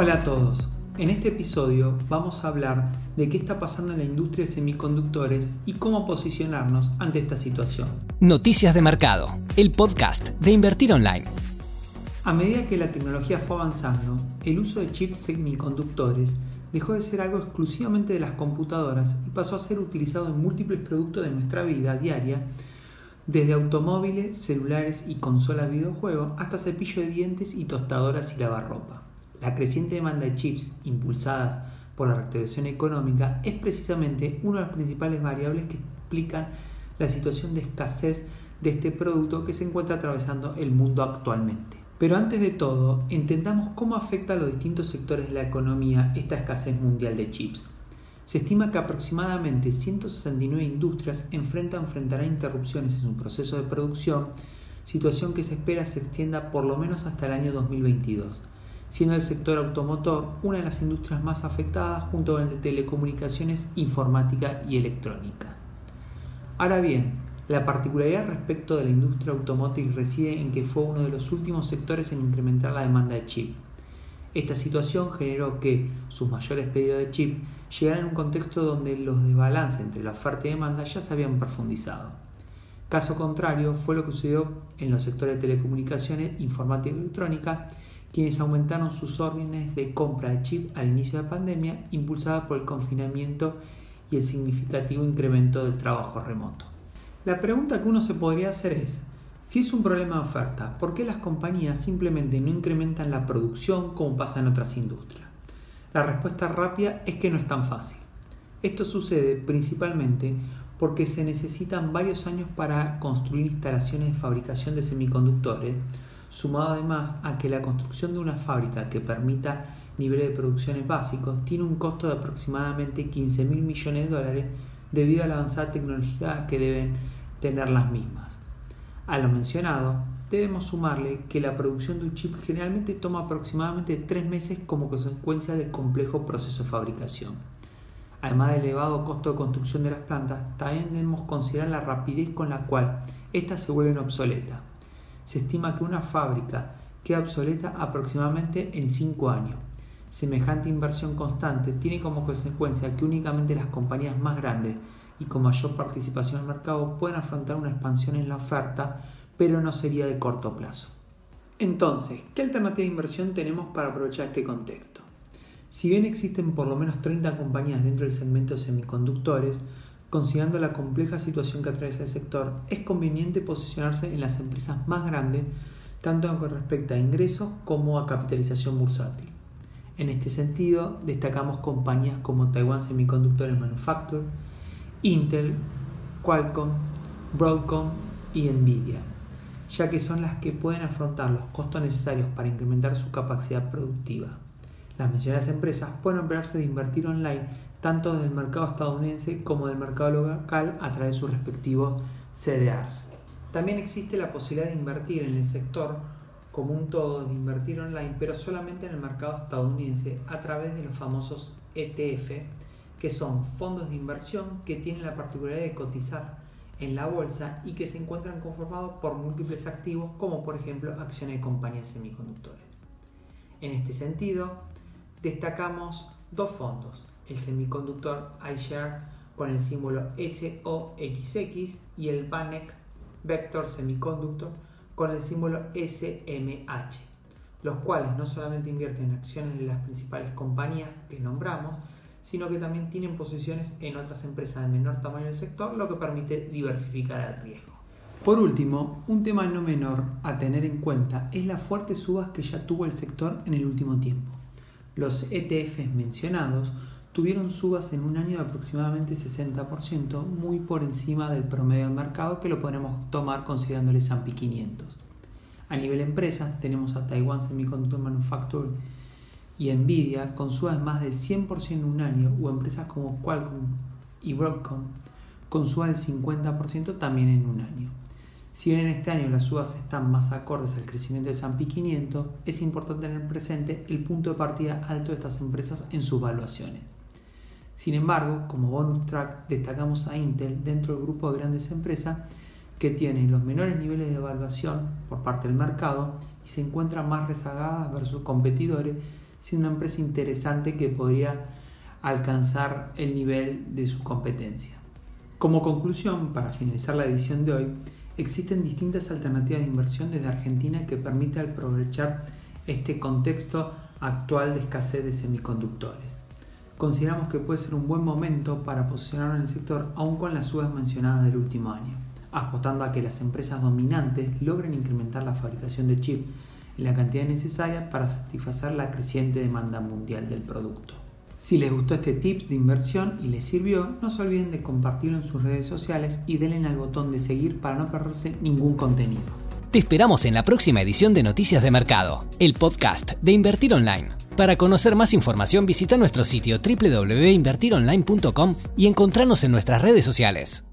Hola a todos. En este episodio vamos a hablar de qué está pasando en la industria de semiconductores y cómo posicionarnos ante esta situación. Noticias de Mercado, el podcast de Invertir Online. A medida que la tecnología fue avanzando, el uso de chips semiconductores dejó de ser algo exclusivamente de las computadoras y pasó a ser utilizado en múltiples productos de nuestra vida diaria, desde automóviles, celulares y consolas de videojuegos hasta cepillo de dientes y tostadoras y lavarropa. La creciente demanda de chips impulsadas por la reactivación económica es precisamente una de las principales variables que explican la situación de escasez de este producto que se encuentra atravesando el mundo actualmente. Pero antes de todo, entendamos cómo afecta a los distintos sectores de la economía esta escasez mundial de chips. Se estima que aproximadamente 169 industrias enfrentan enfrentarán interrupciones en su proceso de producción, situación que se espera se extienda por lo menos hasta el año 2022, siendo el sector automotor una de las industrias más afectadas junto con el de telecomunicaciones, informática y electrónica. Ahora bien, la particularidad respecto de la industria automotriz reside en que fue uno de los últimos sectores en incrementar la demanda de chip. Esta situación generó que sus mayores pedidos de chip llegaran en un contexto donde los desbalances entre la oferta y demanda ya se habían profundizado. Caso contrario fue lo que sucedió en los sectores de telecomunicaciones, informática y electrónica, quienes aumentaron sus órdenes de compra de chip al inicio de la pandemia, impulsada por el confinamiento y el significativo incremento del trabajo remoto. La pregunta que uno se podría hacer es, si es un problema de oferta, ¿por qué las compañías simplemente no incrementan la producción como pasa en otras industrias? La respuesta rápida es que no es tan fácil. Esto sucede principalmente porque se necesitan varios años para construir instalaciones de fabricación de semiconductores, sumado además a que la construcción de una fábrica que permita niveles de producciones básicos tiene un costo de aproximadamente 15 mil millones de dólares debido a la avanzada tecnología que deben tener las mismas. A lo mencionado, debemos sumarle que la producción de un chip generalmente toma aproximadamente tres meses como consecuencia del complejo proceso de fabricación. Además del elevado costo de construcción de las plantas, también debemos considerar la rapidez con la cual éstas se vuelven obsoletas. Se estima que una fábrica queda obsoleta aproximadamente en 5 años. Semejante inversión constante tiene como consecuencia que únicamente las compañías más grandes y con mayor participación en el mercado pueden afrontar una expansión en la oferta, pero no sería de corto plazo. Entonces, ¿qué alternativa de inversión tenemos para aprovechar este contexto? Si bien existen por lo menos 30 compañías dentro del segmento de semiconductores, considerando la compleja situación que atraviesa el sector, es conveniente posicionarse en las empresas más grandes, tanto con respecto a ingresos como a capitalización bursátil. En este sentido, destacamos compañías como Taiwan Semiconductores Manufacture, Intel, Qualcomm, Broadcom y Nvidia, ya que son las que pueden afrontar los costos necesarios para incrementar su capacidad productiva. Las mencionadas empresas pueden emplearse de invertir online tanto del mercado estadounidense como del mercado local a través de sus respectivos CDRs. También existe la posibilidad de invertir en el sector como un todo, de invertir online, pero solamente en el mercado estadounidense a través de los famosos ETF, que son fondos de inversión que tienen la particularidad de cotizar en la bolsa y que se encuentran conformados por múltiples activos como por ejemplo acciones de compañías semiconductores. En este sentido, destacamos dos fondos, el semiconductor iShare con el símbolo SOXX y el BANEC Vector Semiconductor con el símbolo SMH, los cuales no solamente invierten en acciones de las principales compañías que nombramos, sino que también tienen posiciones en otras empresas de menor tamaño del sector, lo que permite diversificar el riesgo. Por último, un tema no menor a tener en cuenta es las fuertes subas que ya tuvo el sector en el último tiempo. Los ETFs mencionados tuvieron subas en un año de aproximadamente 60%, muy por encima del promedio del mercado que lo podemos tomar considerando el S&P 500. A nivel empresas tenemos a Taiwan Semiconductor Manufacturing y Nvidia con subas más del 100% en un año o empresas como Qualcomm y Broadcom con subas del 50% también en un año. Si bien en este año las subas están más acordes al crecimiento de S&P 500, es importante tener presente el punto de partida alto de estas empresas en sus valuaciones. Sin embargo, como bonus track destacamos a Intel dentro del grupo de grandes empresas que tienen los menores niveles de evaluación por parte del mercado y se encuentran más rezagadas versus competidores siendo una empresa interesante que podría alcanzar el nivel de su competencia. Como conclusión, para finalizar la edición de hoy, existen distintas alternativas de inversión desde Argentina que permiten aprovechar este contexto actual de escasez de semiconductores. Consideramos que puede ser un buen momento para posicionarlo en el sector aún con las subas mencionadas del último año, apostando a que las empresas dominantes logren incrementar la fabricación de chips en la cantidad necesaria para satisfacer la creciente demanda mundial del producto. Si les gustó este tips de inversión y les sirvió, no se olviden de compartirlo en sus redes sociales y denle al botón de seguir para no perderse ningún contenido. Te esperamos en la próxima edición de Noticias de Mercado, el podcast de Invertir Online. Para conocer más información visita nuestro sitio www.invertironline.com y encontrarnos en nuestras redes sociales.